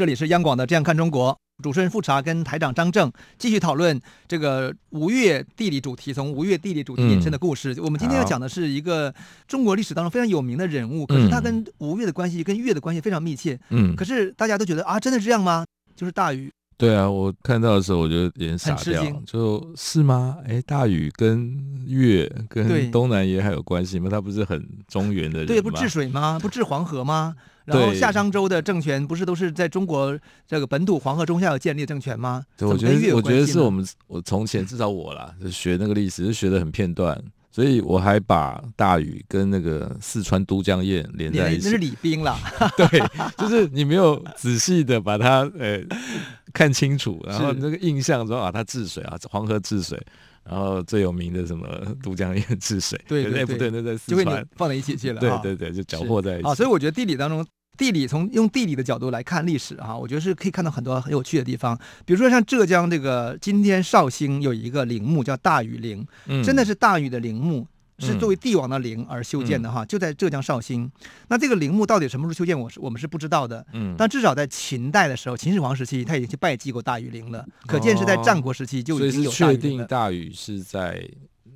这里是央广的《这样看中国》。主持人富察跟台长张正继续讨论这个吴越地理主题，从吴越地理主题引申的故事。嗯、我们今天要讲的是一个中国历史当中非常有名的人物，可是他跟吴越的关系、跟越的关系非常密切。嗯，可是大家都觉得啊，真的是这样吗？就是大禹。对啊，我看到的时候我就有点傻掉，就是吗？哎，大禹跟越跟东南沿海有关系吗？他不是很中原的人吗？对，不治水吗？不治黄河吗？然后夏商周的政权不是都是在中国这个本土黄河中下游建立政权吗？对，我觉得我觉得是我们我从前至少我啦，就学那个历史就学的很片段。所以我还把大禹跟那个四川都江堰连在一起，那是李冰了。对，就是你没有仔细的把它呃看清楚，然后那个印象中啊，它治水啊，黄河治水，然后最有名的什么都江堰治水，对对对，不对，那在四川放在一起去了。对对对，就搅和在一起。啊，所以我觉得地理当中。地理从用地理的角度来看历史啊，我觉得是可以看到很多很有趣的地方。比如说像浙江这个今天绍兴有一个陵墓叫大禹陵，嗯，真的是大禹的陵墓，是作为帝王的陵而修建的哈，就在浙江绍兴。那这个陵墓到底什么时候修建，我是我们是不知道的，嗯，但至少在秦代的时候，秦始皇时期他已经去拜祭过大禹陵了，可见是在战国时期就已经有。确定大禹是在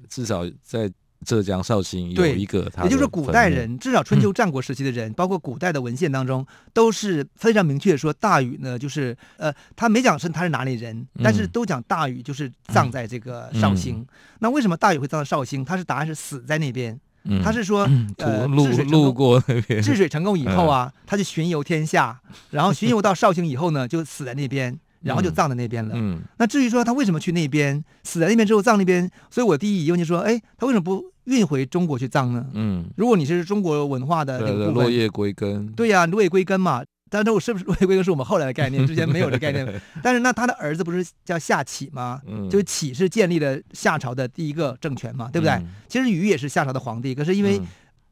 至少在。浙江绍兴有一个，也就是古代人，至少春秋战国时期的人，嗯、包括古代的文献当中，都是非常明确说，大禹呢，就是呃，他没讲是他是哪里人，但是都讲大禹就是葬在这个绍兴。那为什么大禹会葬在绍兴？他是答案是死在那边，嗯、他是说呃，路路过那边，治水成功以后啊，他就巡游天下，然后巡游到绍兴以后呢，就死在那边。然后就葬在那边了。嗯，那至于说他为什么去那边死在那边之后葬那边，所以我第一疑问就说，哎，他为什么不运回中国去葬呢？嗯，如果你是中国文化的那个部分，落叶归根。对呀、啊，落叶归根嘛。但是我是不是落叶归根是我们后来的概念，之前没有这概念。但是那他的儿子不是叫夏启吗？嗯，就是启是建立了夏朝的第一个政权嘛，对不对？嗯、其实禹也是夏朝的皇帝，可是因为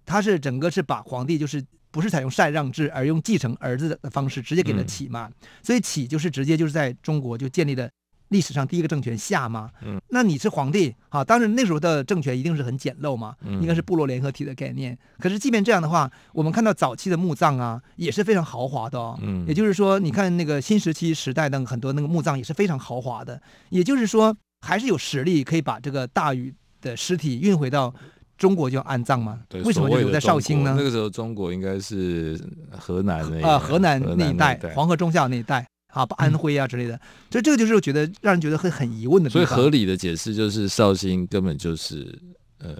他是整个是把皇帝就是。不是采用禅让制，而用继承儿子的方式直接给了启嘛？嗯、所以启就是直接就是在中国就建立了历史上第一个政权夏嘛。嗯，那你是皇帝啊？当然那时候的政权一定是很简陋嘛，嗯、应该是部落联合体的概念。可是即便这样的话，我们看到早期的墓葬啊，也是非常豪华的哦。嗯，也就是说，你看那个新石器时代的很多那个墓葬也是非常豪华的。也就是说，还是有实力可以把这个大禹的尸体运回到。中国就要安葬吗？为什么就留在绍兴呢？那个时候中国应该是河南那啊，河南那一带，黄河中下游那一带啊，安徽啊之类的。所以这个就是觉得让人觉得很很疑问的地方。所以合理的解释就是绍兴根本就是呃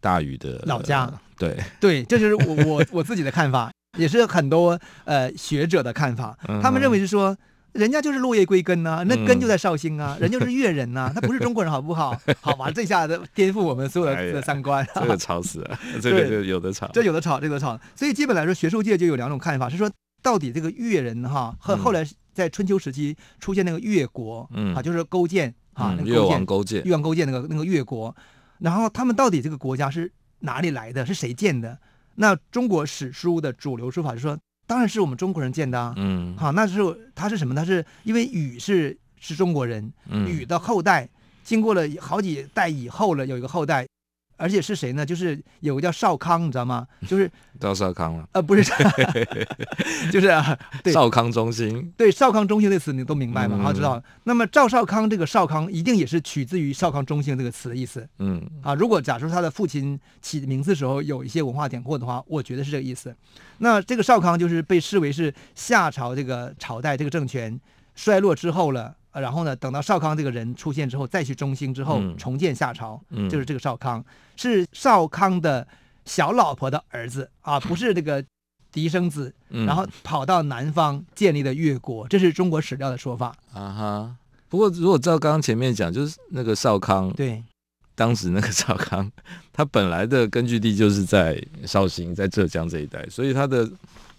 大禹的老家。对对，这就是我我我自己的看法，也是很多呃学者的看法。他们认为是说。人家就是落叶归根呐、啊，那根就在绍兴啊，嗯、人就是越人呐、啊，他不是中国人，好不好？好吧，这下子颠覆我们所有的三观，这个吵死了，这个就有的吵，这有的吵，这个吵。所以基本来说，学术界就有两种看法，是说到底这个越人哈，后后来在春秋时期出现那个越国，嗯、啊，就是勾践啊，那个、越王勾践，越王勾践那个那个越国，然后他们到底这个国家是哪里来的？是谁建的？那中国史书的主流说法是说。当然是我们中国人建的啊，嗯，好，那是他是什么？他是因为禹是是中国人，禹、嗯、的后代，经过了好几代以后了，有一个后代。而且是谁呢？就是有个叫少康，你知道吗？就是 赵少康了。呃，不是，就是啊，对，少康中心。对，少康中心这词你都明白吗？好、嗯，知道。那么赵少康这个少康一定也是取自于少康中兴这个词的意思。嗯。啊，如果假如他的父亲起名字的时候有一些文化典故的话，我觉得是这个意思。那这个少康就是被视为是夏朝这个朝代这个政权衰落之后了。然后呢，等到少康这个人出现之后，再去中兴之后，嗯、重建夏朝，嗯、就是这个少康，是少康的小老婆的儿子啊，不是这个嫡生子，嗯、然后跑到南方建立的越国，这是中国史料的说法啊哈。不过如果照刚刚前面讲，就是那个少康，对，当时那个少康，他本来的根据地就是在绍兴，在浙江这一带，所以他的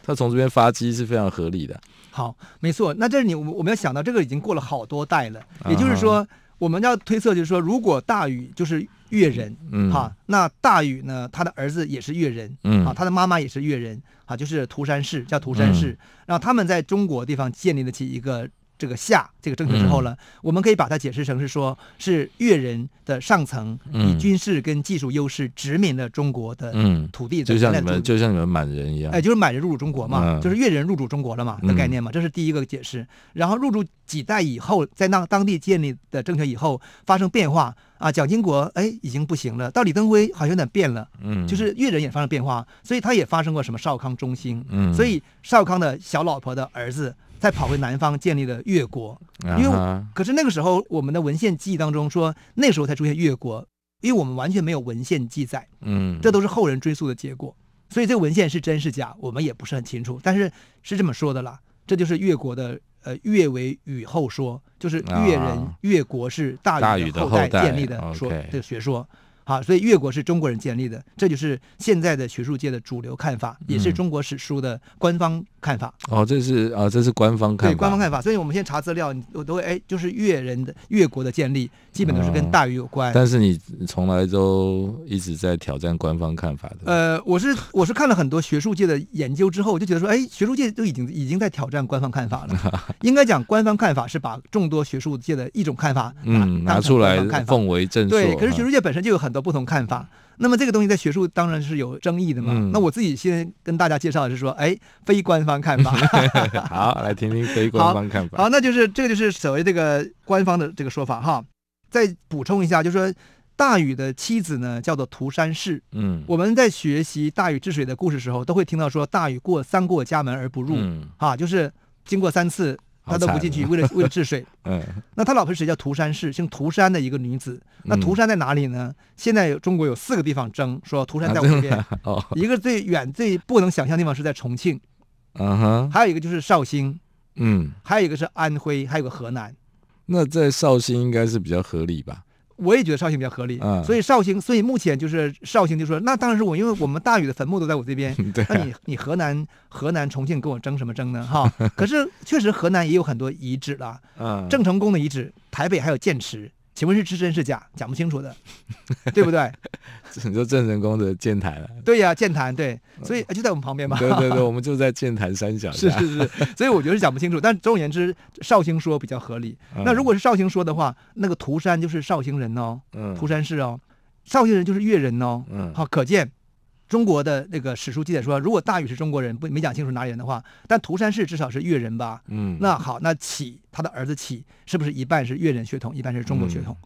他从这边发迹是非常合理的。好，没错。那这是你我我们要想到这个已经过了好多代了，也就是说。Uh. 我们要推测，就是说，如果大禹就是越人，嗯，哈，那大禹呢，他的儿子也是越人，嗯，啊，他的妈妈也是越人，啊，就是涂山氏，叫涂山氏，嗯、然后他们在中国地方建立了起一个。这个夏这个政权之后呢，嗯、我们可以把它解释成是说，是越人的上层以军事跟技术优势殖民了中国的土地的，就像你们就像你们满人一样，哎，就是满人入主中国嘛，嗯、就是越人入主中国了嘛的概念嘛，这是第一个解释。然后入主几代以后，在那当地建立的政权以后发生变化啊，蒋经国哎已经不行了，到李登辉好像有点变了，嗯，就是越人也发生变化，所以他也发生过什么少康中兴，嗯，所以少康的小老婆的儿子。再跑回南方建立了越国，因为可是那个时候我们的文献记忆当中说那时候才出现越国，因为我们完全没有文献记载，嗯，这都是后人追溯的结果，所以这个文献是真是假我们也不是很清楚，但是是这么说的啦，这就是越国的呃越为禹后说，就是越人越国是大禹的后代建立的说这个学说。好，所以越国是中国人建立的，这就是现在的学术界的主流看法，也是中国史书的官方看法。嗯、哦，这是啊，这是官方看法。对，官方看法。所以我们现在查资料，我都会哎，就是越人的越国的建立，基本都是跟大禹有关。哦、但是你从来都一直在挑战官方看法的。呃，我是我是看了很多学术界的研究之后，我就觉得说，哎，学术界都已经已经在挑战官方看法了。应该讲，官方看法是把众多学术界的一种看法拿出来奉为正。对，可是学术界本身就有很多不同看法。那么这个东西在学术当然是有争议的嘛。嗯、那我自己先跟大家介绍的是说，哎，非官方看法。好，来听听非官方看法。好，好，那就是这个就是所谓这个官方的这个说法哈。再补充一下，就是说大禹的妻子呢叫做涂山氏。嗯，我们在学习大禹治水的故事时候，都会听到说大禹过三过家门而不入。嗯，哈，就是经过三次。他都不进去，为了为了治水。嗯，那他老婆是谁？叫涂山氏，姓涂山的一个女子。那涂山在哪里呢？现在中国有四个地方争，说涂山在我这边。哦，一个最远、最不能想象的地方是在重庆。嗯哼，还有一个就是绍兴。嗯，还有一个是安徽，还有个河南。那在绍兴应该是比较合理吧？我也觉得绍兴比较合理，嗯、所以绍兴，所以目前就是绍兴就说，那当然是我，因为我们大禹的坟墓都在我这边，对那你你河南河南重庆跟我争什么争呢？哈，可是确实河南也有很多遗址了，嗯，郑成功的遗址，台北还有剑池。请问是是真是假？讲不清楚的，对不对？你说郑成功的剑潭了？对呀、啊，剑潭对，所以就在我们旁边嘛。对对对，我们就在剑潭山脚下。是是是，所以我觉得是讲不清楚。但总而言之，绍兴说比较合理。嗯、那如果是绍兴说的话，那个涂山就是绍兴人哦，嗯，涂山氏哦，绍兴人就是越人哦，嗯，好，可见。中国的那个史书记载说，如果大禹是中国人，不没讲清楚哪里人的话，但涂山氏至少是越人吧？嗯，那好，那启他的儿子启是不是一半是越人血统，一半是中国血统？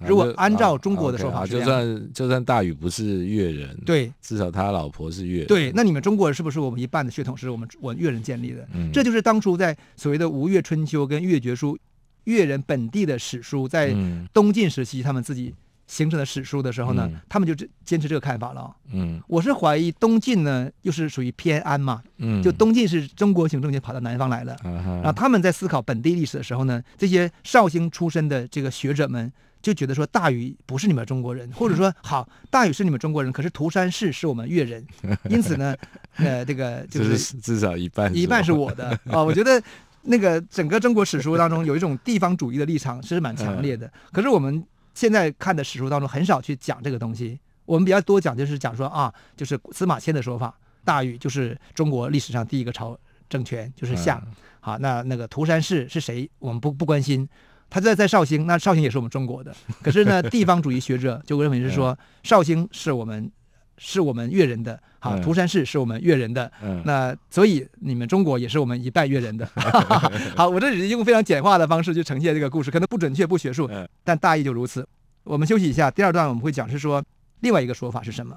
嗯、如果按照中国的说法就算就算大禹不是越人，对，至少他老婆是越人。对，那你们中国人是不是我们一半的血统是我们我越人建立的？嗯，这就是当初在所谓的《吴越春秋》跟《越绝书》，越人本地的史书，在东晋时期他们自己。形成的史书的时候呢，嗯、他们就坚持这个看法了。嗯，我是怀疑东晋呢，又是属于偏安嘛。嗯，就东晋是中国行政权跑到南方来了。嗯、然后他们在思考本地历史的时候呢，这些绍兴出身的这个学者们就觉得说，大禹不是你们中国人，或者说好，大禹是你们中国人，可是涂山氏是我们越人，因此呢，呃，这个就是至少一半一半是我的啊、哦。我觉得 那个整个中国史书当中有一种地方主义的立场，其实蛮强烈的。嗯、可是我们。现在看的史书当中很少去讲这个东西，我们比较多讲就是讲说啊，就是司马迁的说法，大禹就是中国历史上第一个朝政权，就是夏。嗯、好，那那个涂山氏是谁？我们不不关心，他在在绍兴，那绍兴也是我们中国的。可是呢，地方主义学者就认为是说，绍兴是我们。是我们越人的，好，涂山氏是我们越人的，嗯、那所以你们中国也是我们一半越人的。好，我这只是用非常简化的方式去呈现这个故事，可能不准确、不学术，但大意就如此。我们休息一下，第二段我们会讲是说另外一个说法是什么。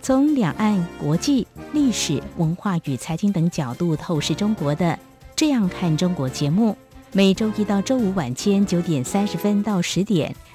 从两岸、国际、历史、文化与财经等角度透视中国的《这样看中国》节目，每周一到周五晚间九点三十分到十点。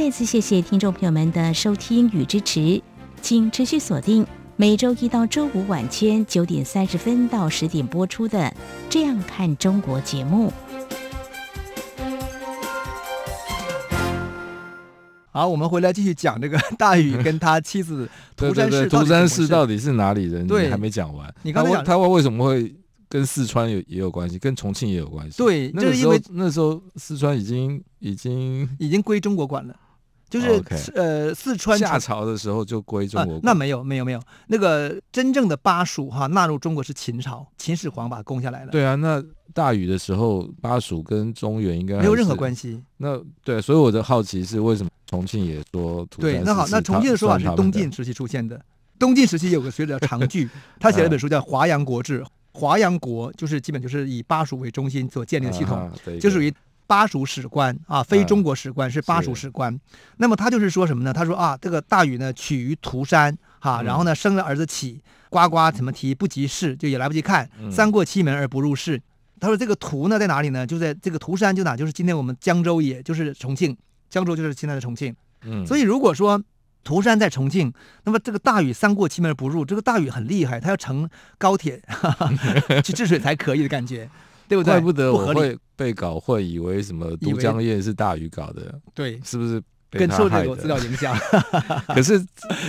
再次谢谢听众朋友们的收听与支持，请持续锁定每周一到周五晚间九点三十分到十点播出的《这样看中国》节目。好，我们回来继续讲这个 大禹跟他妻子涂山氏。涂山氏到底是哪里人？对，你还没讲完。你刚才讲他为什么会跟四川有也有关系，跟重庆也有关系？对，那个时候那时候四川已经已经已经归中国管了，就是、呃四川夏朝的时候就归中国。那没有没有没有，那个真正的巴蜀哈纳入中国是秦朝，秦始皇把它攻下来了。对啊，那大禹的时候巴蜀跟中原应该没有任何关系。那对，所以我的好奇是为什么？重庆也说对，那好，那重庆的说法是东晋时期出现的。东晋时期有个学者叫长句，他写了一本书叫《华阳国志》。华阳国就是基本就是以巴蜀为中心所建立的系统，啊、就属于巴蜀史官啊，非中国史官，是巴蜀史官。那么他就是说什么呢？他说啊，这个大禹呢取于涂山哈、啊，然后呢生了儿子启，呱呱怎么提不及事，就也来不及看，三过七门而不入室。他说这个涂呢在哪里呢？就在这个涂山，就哪就是今天我们江州也就是重庆。江州就是现在的重庆，嗯，所以如果说涂山在重庆，那么这个大禹三过七门而不入，这个大禹很厉害，他要乘高铁 去治水才可以的感觉，对不对？怪不得我会被搞混，以为什么都江堰是大禹搞的，对，是不是被跟受这个资料影响？可是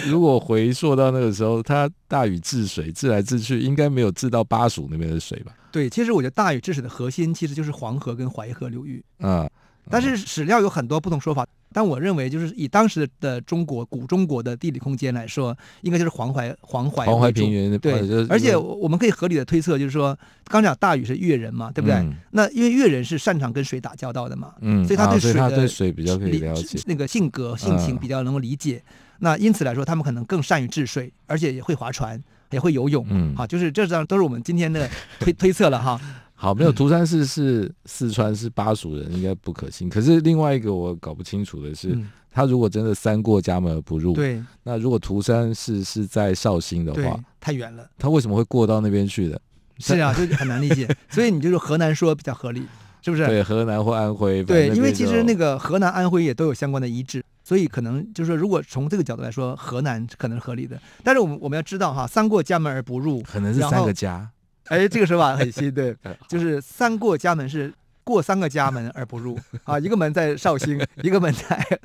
如果回溯到那个时候，他大禹治水治来治去，应该没有治到巴蜀那边的水吧？对，其实我觉得大禹治水的核心其实就是黄河跟淮河流域啊。但是史料有很多不同说法，但我认为就是以当时的中国古中国的地理空间来说，应该就是黄淮黄淮黄淮平原对，而且我们可以合理的推测，就是说刚讲大禹是越人嘛，对不对？嗯、那因为越人是擅长跟水打交道的嘛，嗯，所以他对水的、啊、对水比较可以了解，那个性格性情比较能够理解。嗯、那因此来说，他们可能更善于治水，而且也会划船，也会游泳。嗯，好，就是这张都是我们今天的推推测了哈。好，没有涂山氏是四川是巴蜀人，应该不可信。可是另外一个我搞不清楚的是，嗯、他如果真的三过家门而不入，对，那如果涂山氏是在绍兴的话，太远了，他为什么会过到那边去的？是啊，就很难理解。所以你就是河南说比较合理，是不是？对，河南或安徽。对，因为其实那个河南、安徽也都有相关的遗址，所以可能就是说，如果从这个角度来说，河南可能是合理的。但是我们我们要知道哈，三过家门而不入，可能是三个家。哎，这个说法很新，对，就是三过家门是过三个家门而不入啊，一个门在绍兴，一个门在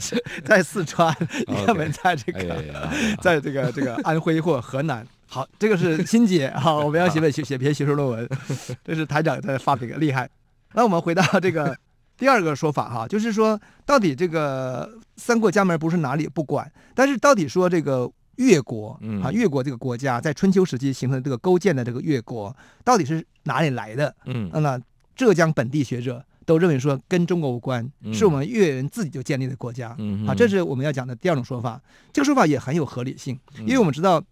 在四川，一个门在这个在这个这个安徽或河南。好，这个是新姐哈，我们要写本 写写篇学术论文，这是台长在发表，厉害。那我们回到这个第二个说法哈，就是说到底这个三过家门不是哪里不管，但是到底说这个。越国啊，越国这个国家在春秋时期形成这个勾践的这个越国，到底是哪里来的？嗯，那浙江本地学者都认为说跟中国无关，是我们越人自己就建立的国家。嗯，啊，这是我们要讲的第二种说法。这个说法也很有合理性，因为我们知道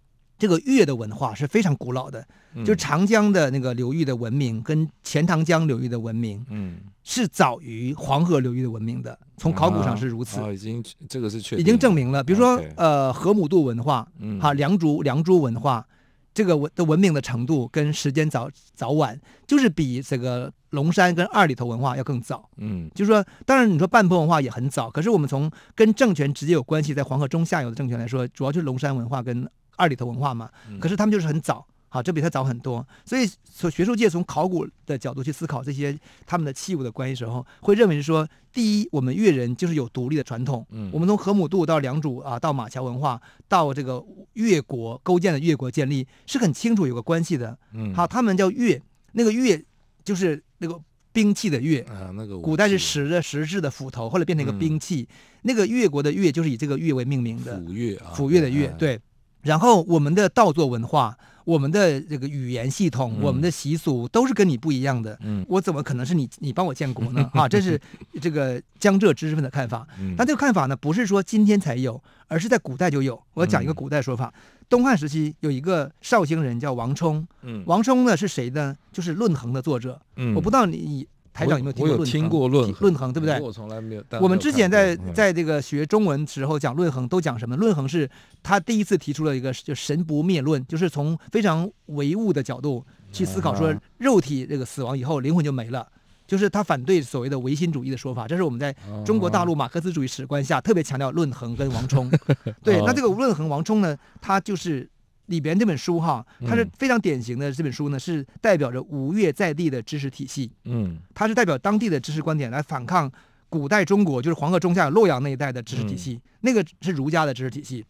这个越的文化是非常古老的。就长江的那个流域的文明跟钱塘江流域的文明，嗯，是早于黄河流域的文明的，从考古上是如此。啊，已经这个是确定，已经证明了。比如说，呃，河姆渡文化，嗯，哈，良渚良渚文化，这个文的文明的程度跟时间早早晚，就是比这个龙山跟二里头文化要更早。嗯，就是说，当然你说半坡文化也很早，可是我们从跟政权直接有关系，在黄河中下游的政权来说，主要就是龙山文化跟二里头文化嘛。可是他们就是很早。好，这比他早很多，所以从学术界从考古的角度去思考这些他们的器物的关系时候，会认为是说，第一，我们越人就是有独立的传统，嗯，我们从河姆渡到良渚啊，到马桥文化，到这个越国勾践的越国建立，是很清楚有个关系的，嗯，好，他们叫越，那个越就是那个兵器的越。啊，那个古代是石的石质的斧头，后来变成一个兵器，嗯、那个越国的越就是以这个越为命名的，斧越啊，斧越的越，对，然后我们的道作文化。我们的这个语言系统，嗯、我们的习俗都是跟你不一样的。嗯，我怎么可能是你你帮我建国呢？啊，这是这个江浙知识分子的看法。嗯，但这个看法呢，不是说今天才有，而是在古代就有。我讲一个古代说法：嗯、东汉时期有一个绍兴人叫王充。嗯，王充呢是谁呢？就是《论衡》的作者。嗯，我不知道你台长有没有听过论衡？我有听过论衡，论衡对不对？我从来没有。我们之前在在这个学中文时候讲论衡，都讲什么？论衡是他第一次提出了一个就神不灭论，就是从非常唯物的角度去思考，说肉体这个死亡以后灵魂就没了，就是他反对所谓的唯心主义的说法。这是我们在中国大陆马克思主义史观下特别强调论衡跟王充。对，那这个论衡王充呢，他就是。里边这本书哈，它是非常典型的。这本书呢，是代表着吴越在地的知识体系。嗯，它是代表当地的知识观点来反抗古代中国，就是黄河中下游洛阳那一带的知识体系。嗯、那个是儒家的知识体系，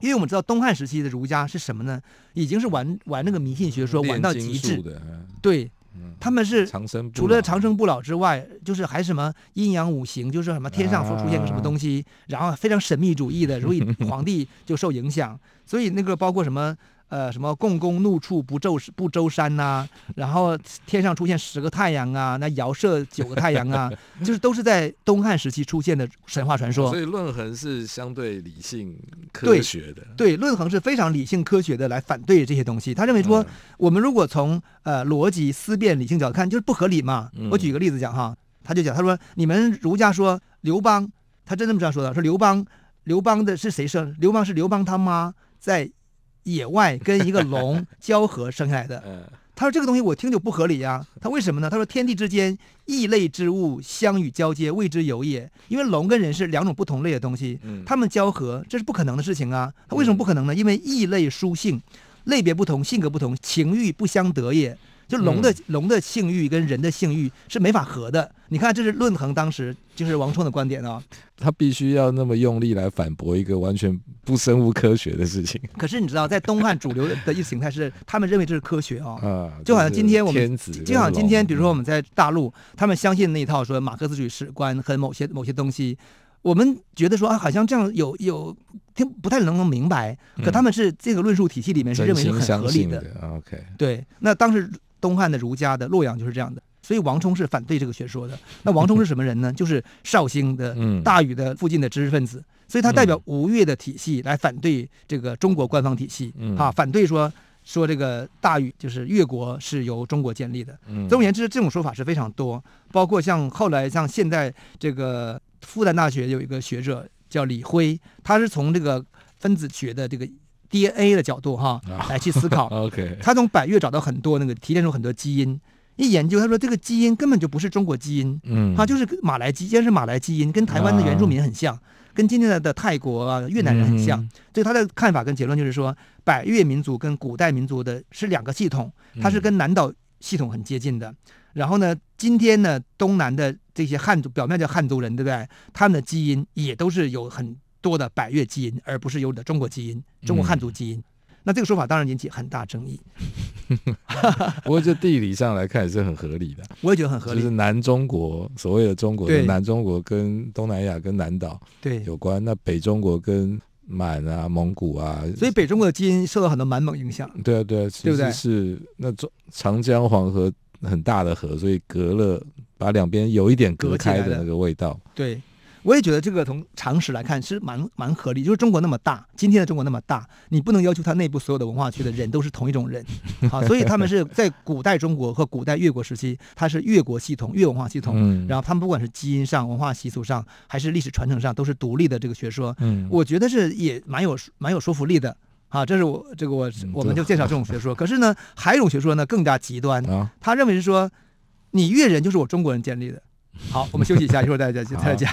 因为我们知道东汉时期的儒家是什么呢？已经是玩玩那个迷信学说玩到极致。对。他们是除了长生不老之外，就是还什么阴阳五行，就是什么天上所出现个什么东西，然后非常神秘主义的，所以皇帝就受影响。所以那个包括什么。呃，什么共工怒触不周不周山呐、啊，然后天上出现十个太阳啊，那遥射九个太阳啊，就是都是在东汉时期出现的神话传说。所以论衡是相对理性科学的。对，论衡是非常理性科学的来反对这些东西。他认为说，我们如果从呃逻辑思辨理性角度看，就是不合理嘛。我举个例子讲哈，他就讲，他说你们儒家说刘邦，他真这么这样说的，说刘邦，刘邦的是谁生？刘邦是刘邦他妈在。野外跟一个龙 交合生下来的，他说这个东西我听就不合理呀。他为什么呢？他说天地之间异类之物相与交接，谓之有也。因为龙跟人是两种不同类的东西，他们交合这是不可能的事情啊。他为什么不可能呢？因为异类殊性，类别不同，性格不同，情欲不相得也。就龙的龙的性欲跟人的性欲是没法合的。你看，这是论衡当时就是王冲的观点啊、哦。他必须要那么用力来反驳一个完全不生物科学的事情。可是你知道，在东汉主流的意识形态是，他们认为这是科学啊、哦。就好像今天我们，就好像今天，比如说我们在大陆，他们相信那一套说马克思主义史观和某些某些东西，我们觉得说啊，好像这样有有听不太能够明白。可他们是这个论述体系里面是认为是很合理的。的 OK，对，那当时。东汉的儒家的洛阳就是这样的，所以王充是反对这个学说的。那王充是什么人呢？就是绍兴的大禹的附近的知识分子，所以他代表吴越的体系来反对这个中国官方体系啊，反对说说这个大禹就是越国是由中国建立的。总而言之，这种说法是非常多，包括像后来像现在这个复旦大学有一个学者叫李辉，他是从这个分子学的这个。DNA 的角度哈，来去思考。OK，他从百越找到很多那个提炼出很多基因，一研究他说这个基因根本就不是中国基因，嗯，他就是马来基因，是马来基因，跟台湾的原住民很像，跟今天的的泰国啊越南人很像。所以他的看法跟结论就是说，百越民族跟古代民族的是两个系统，它是跟南岛系统很接近的。然后呢，今天呢东南的这些汉族，表面叫汉族人，对不对？他们的基因也都是有很。多的百越基因，而不是有的中国基因、中国汉族基因。嗯、那这个说法当然引起很大争议。不过，这地理上来看也是很合理的。我也觉得很合理。就是南中国，所谓的中国的南中国跟东南亚跟南岛对有关。那北中国跟满啊、蒙古啊，所以北中国的基因受到很多满蒙影响。对啊，对啊，其实是那中长江黄河很大的河，所以隔了把两边有一点隔开的那个味道。对。我也觉得这个从常识来看是蛮蛮合理，就是中国那么大，今天的中国那么大，你不能要求它内部所有的文化区的人都是同一种人，啊，所以他们是在古代中国和古代越国时期，它是越国系统、越文化系统，嗯，然后他们不管是基因上、文化习俗上，还是历史传承上，都是独立的这个学说，嗯，我觉得是也蛮有蛮有说服力的，啊，这是我这个我我们就介绍这种学说。可是呢，还有一种学说呢更加极端，他认为是说你越人就是我中国人建立的。好，我们休息一下，一会儿再再再讲。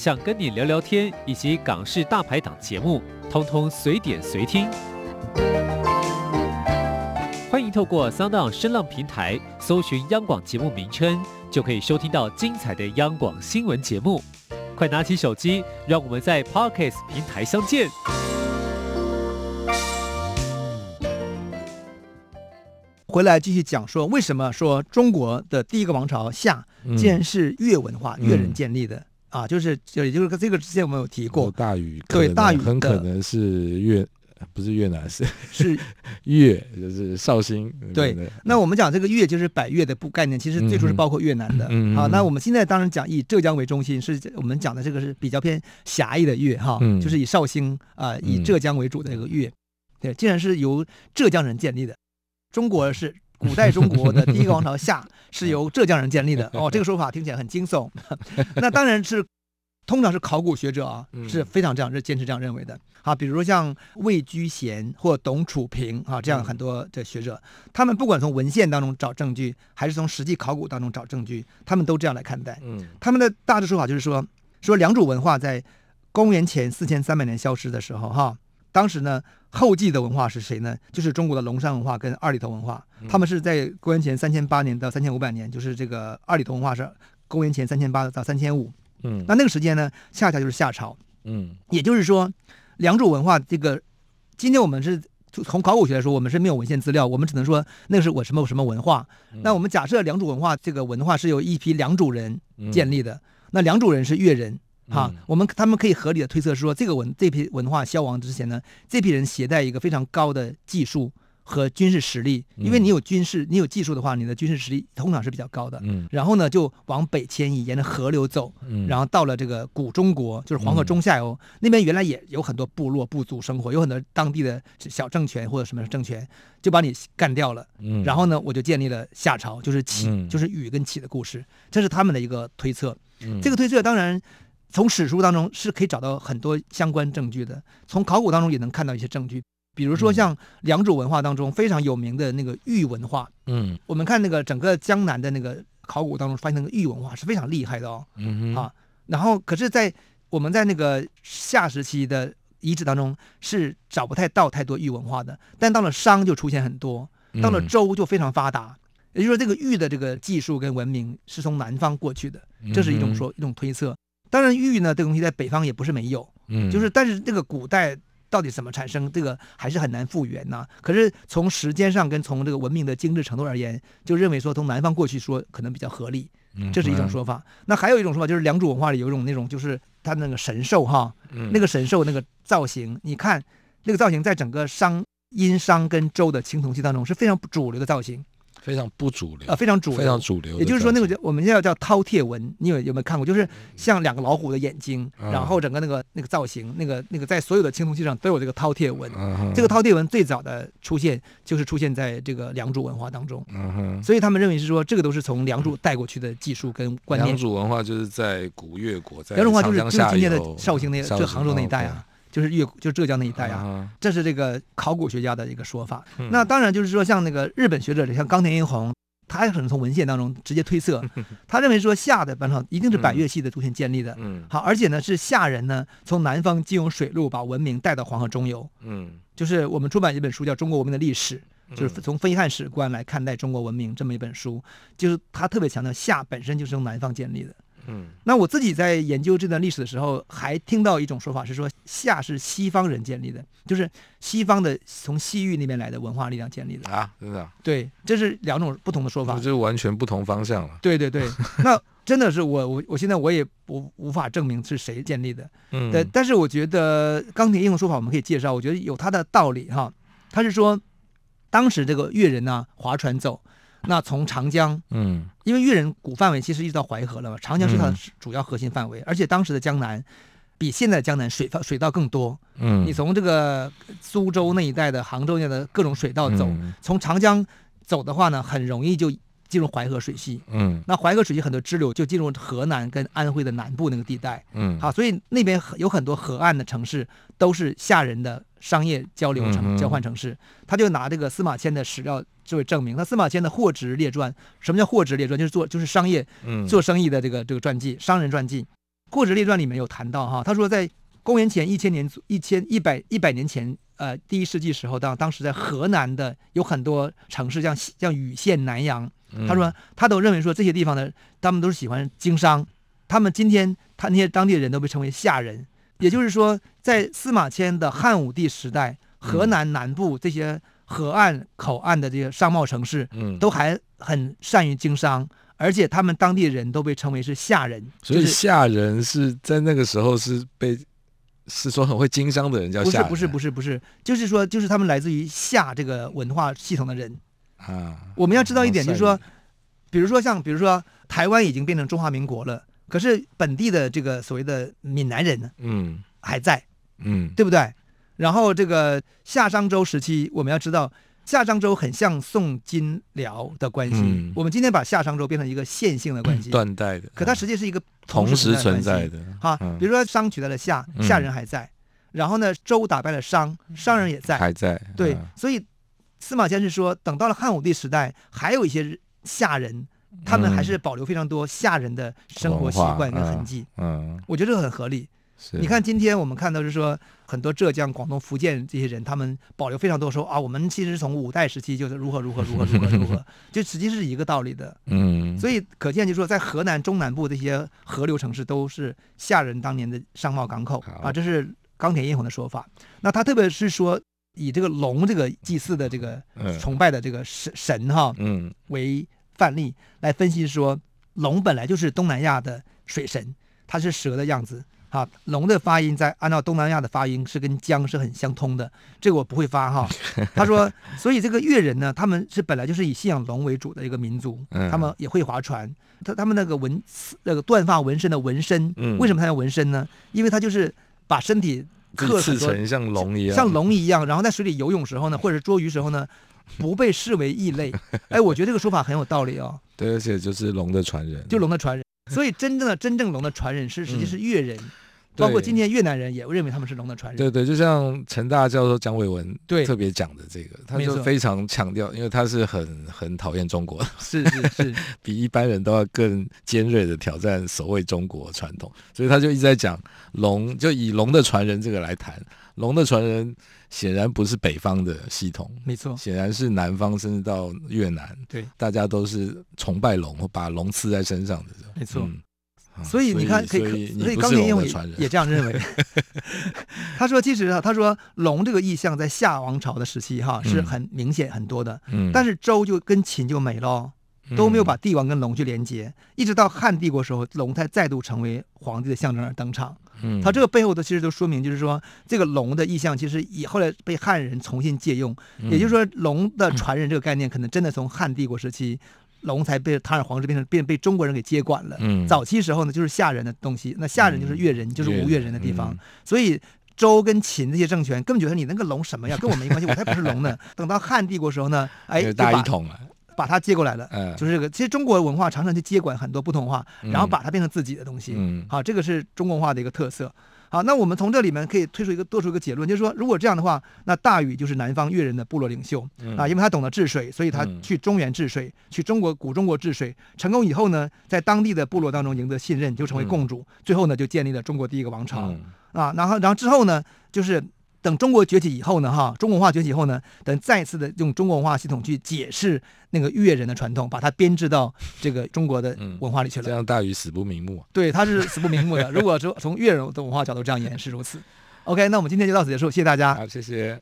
想跟你聊聊天，以及港式大排档节目，通通随点随听。欢迎透过 SoundOn 声浪平台搜寻央广节目名称，就可以收听到精彩的央广新闻节目。快拿起手机，让我们在 Podcast 平台相见。回来继续讲说，为什么说中国的第一个王朝夏，竟然是越文化、越、嗯、人建立的啊？就是就也就是这个之前我们有提过，大禹对大禹很可能是越。不是越南，是是越，就是绍兴。对，那我们讲这个越就是百越的不概念，其实最初是包括越南的。嗯，好，那我们现在当然讲以浙江为中心，是我们讲的这个是比较偏狭义的越哈，嗯、就是以绍兴啊、呃，以浙江为主的一个越。对，既然是由浙江人建立的，中国是古代中国的第一个王朝夏 是由浙江人建立的。哦，这个说法听起来很惊悚。那当然是。通常是考古学者啊，是非常这样是坚持这样认为的。好，比如说像魏居贤或董楚平啊这样很多的学者，他们不管从文献当中找证据，还是从实际考古当中找证据，他们都这样来看待。嗯，他们的大致说法就是说，说良渚文化在公元前四千三百年消失的时候，哈，当时呢后继的文化是谁呢？就是中国的龙山文化跟二里头文化，他们是在公元前三千八年到三千五百年，就是这个二里头文化是公元前三千八到三千五。嗯，那那个时间呢，恰恰就是夏朝。嗯，也就是说，良渚文化这个，今天我们是从考古学来说，我们是没有文献资料，我们只能说那个是我什么什么文化。嗯、那我们假设良渚文化这个文化是由一批良渚人建立的，嗯、那良渚人是越人，哈，嗯、我们他们可以合理的推测说，这个文这批文化消亡之前呢，这批人携带一个非常高的技术。和军事实力，因为你有军事，你有技术的话，你的军事实力通常是比较高的。嗯，然后呢，就往北迁移，沿着河流走，嗯，然后到了这个古中国，就是黄河中下游、嗯、那边，原来也有很多部落部族生活，有很多当地的小政权或者什么政权，就把你干掉了。嗯，然后呢，我就建立了夏朝，就是启，嗯、就是禹跟启的故事，这是他们的一个推测。嗯，这个推测当然从史书当中是可以找到很多相关证据的，从考古当中也能看到一些证据。比如说像良渚文化当中非常有名的那个玉文化，嗯，我们看那个整个江南的那个考古当中发现那个玉文化是非常厉害的哦，嗯哼。啊，然后可是，在我们在那个夏时期的遗址当中是找不太到太多玉文化的，但到了商就出现很多，到了周就非常发达，也就是说这个玉的这个技术跟文明是从南方过去的，这是一种说一种推测。当然玉呢这个东西在北方也不是没有，嗯，就是但是这个古代。到底怎么产生？这个还是很难复原呐。可是从时间上跟从这个文明的精致程度而言，就认为说从南方过去说可能比较合理，这是一种说法。那还有一种说法就是良渚文化里有一种那种就是它那个神兽哈，那个神兽那个造型，你看那个造型在整个商、殷商跟周的青铜器当中是非常主流的造型。非常不主流啊，非常主流，非常主流。也就是说，那个叫我们现在叫饕餮纹，你有有没有看过？就是像两个老虎的眼睛，嗯、然后整个那个那个造型，那个那个在所有的青铜器上都有这个饕餮纹。嗯、这个饕餮纹最早的出现就是出现在这个良渚文化当中。嗯。所以他们认为是说，这个都是从良渚带过去的技术跟观念。良渚文化就是在古越国，在良渚文化就是就是今天的绍兴那个，就杭州那一带啊。就是越，就浙江那一带啊，嗯、这是这个考古学家的一个说法。嗯、那当然就是说，像那个日本学者，像冈田英弘。他可能从文献当中直接推测，他认为说夏的王朝一定是百越系的出现建立的，嗯，好，而且呢是夏人呢从南方借用水路把文明带到黄河中游，嗯，就是我们出版一本书叫《中国文明的历史》，就是从非汉史观来看待中国文明这么一本书，就是他特别强调夏本身就是从南方建立的。嗯，那我自己在研究这段历史的时候，还听到一种说法是说，夏是西方人建立的，就是西方的从西域那边来的文化力量建立的啊，真的？对，这是两种不同的说法，这是完全不同方向了。对对对，那真的是我我我现在我也无无法证明是谁建立的，嗯，对，但是我觉得钢铁英雄说法我们可以介绍，我觉得有他的道理哈。他是说，当时这个越人呢划船走。那从长江，嗯，因为越人古范围其实一直到淮河了嘛，长江是它的主要核心范围，嗯、而且当时的江南比现在的江南水道水道更多，嗯，你从这个苏州那一带的杭州那的各种水道走，嗯、从长江走的话呢，很容易就进入淮河水系，嗯，那淮河水系很多支流就进入河南跟安徽的南部那个地带，嗯，好，所以那边有很多河岸的城市都是夏人的商业交流城、嗯、交换城市，他就拿这个司马迁的史料。作为证明，那司马迁的《货值列传》，什么叫《货值列传》？就是做就是商业，做生意的这个这个传记，商人传记。《货值列传》里面有谈到哈，他说在公元前一千年一千一百一百年前，呃，第一世纪时候，当当时在河南的有很多城市，像像禹县、南阳，他说他都认为说这些地方的他们都是喜欢经商，他们今天他那些当地的人都被称为夏人，也就是说，在司马迁的汉武帝时代。河南南部这些河岸口岸的这些商贸城市，嗯，都还很善于经商，而且他们当地人都被称为是夏人。所以夏人是在那个时候是被是说很会经商的人叫夏人。不是不是不是不是，就是说就是他们来自于夏这个文化系统的人啊。我们要知道一点，就是说，比如说像比如说台湾已经变成中华民国了。可是本地的这个所谓的闽南人呢，嗯，还在，嗯，对不对？然后这个夏商周时期，我们要知道夏商周很像宋金辽的关系。嗯、我们今天把夏商周变成一个线性的关系，断代的。可它实际是一个同时存在的。哈，比如说商取代了夏，夏人还在。嗯、然后呢，周打败了商，商人也在，还在。对，所以司马迁是说，等到了汉武帝时代，还有一些夏人。他们还是保留非常多夏人的生活习惯跟痕迹，嗯，嗯，我觉得这个很合理。是你看，今天我们看到是说，很多浙江、广东、福建这些人，他们保留非常多说啊，我们其实是从五代时期就是如何如何如何如何如何，就实际是一个道理的。嗯，所以可见就是说，在河南中南部这些河流城市都是夏人当年的商贸港口啊，这是钢铁英雄的说法。那他特别是说以这个龙这个祭祀的这个崇拜的这个神神哈，嗯，为。范例来分析说，龙本来就是东南亚的水神，它是蛇的样子。哈，龙的发音在按照东南亚的发音是跟江是很相通的。这个我不会发哈。他说，所以这个越人呢，他们是本来就是以信仰龙为主的一个民族，他们也会划船。他他们那个纹那个断发纹身的纹身，为什么他要纹身呢？因为他就是把身体刻成像龙一样，像龙一样，然后在水里游泳时候呢，或者是捉鱼时候呢。不被视为异类，哎，我觉得这个说法很有道理哦。对，而且就是龙的传人，就龙的传人。所以真正的真正龙的传人是实际是越人，嗯、包括今天越南人也认为他们是龙的传人。对对，就像成大教授蒋伟文对特别讲的这个，他就非常强调，因为他是很很讨厌中国，是是是，比一般人都要更尖锐的挑战所谓中国传统，所以他就一直在讲龙，就以龙的传人这个来谈。龙的传人显然不是北方的系统，没错，显然是南方，甚至到越南，对，大家都是崇拜龙，把龙刺在身上的，没错。嗯、所以你看，可以，所以冈田英弘也这样认为。他说，其实啊，他说龙这个意象在夏王朝的时期哈是很明显很多的，嗯，但是周就跟秦就没了。都没有把帝王跟龙去连接，一直到汉帝国时候，龙才再度成为皇帝的象征而登场。嗯，它这个背后的其实都说明，就是说这个龙的意象其实以后来被汉人重新借用，也就是说龙的传人这个概念可能真的从汉帝国时期，龙才被塔尔皇之变成变被中国人给接管了。嗯，早期时候呢就是夏人的东西，那夏人就是越人，就是吴越人的地方，所以周跟秦这些政权根本觉得你那个龙什么呀，跟我没关系，我才不是龙呢。等到汉帝国时候呢，哎，大一统了。把它接过来了，嗯，就是这个。其实中国文化常常去接管很多不同化，然后把它变成自己的东西。嗯，好，这个是中国文化的一个特色。好，那我们从这里面可以推出一个，做出一个结论，就是说，如果这样的话，那大禹就是南方越人的部落领袖啊，因为他懂得治水，所以他去中原治水，去中国古中国治水成功以后呢，在当地的部落当中赢得信任，就成为共主，最后呢，就建立了中国第一个王朝啊。然后，然后之后呢，就是。等中国崛起以后呢，哈，中国文化崛起以后呢，等再次的用中国文化系统去解释那个越人的传统，把它编制到这个中国的文化里去了。嗯、这样大禹死不瞑目。对，他是死不瞑目的。如果说从越人的文化角度这样演是如此。OK，那我们今天就到此结束，谢谢大家。好，谢谢。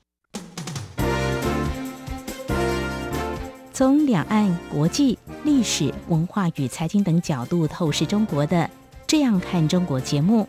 从两岸、国际、历史文化与财经等角度透视中国的《这样看中国》节目。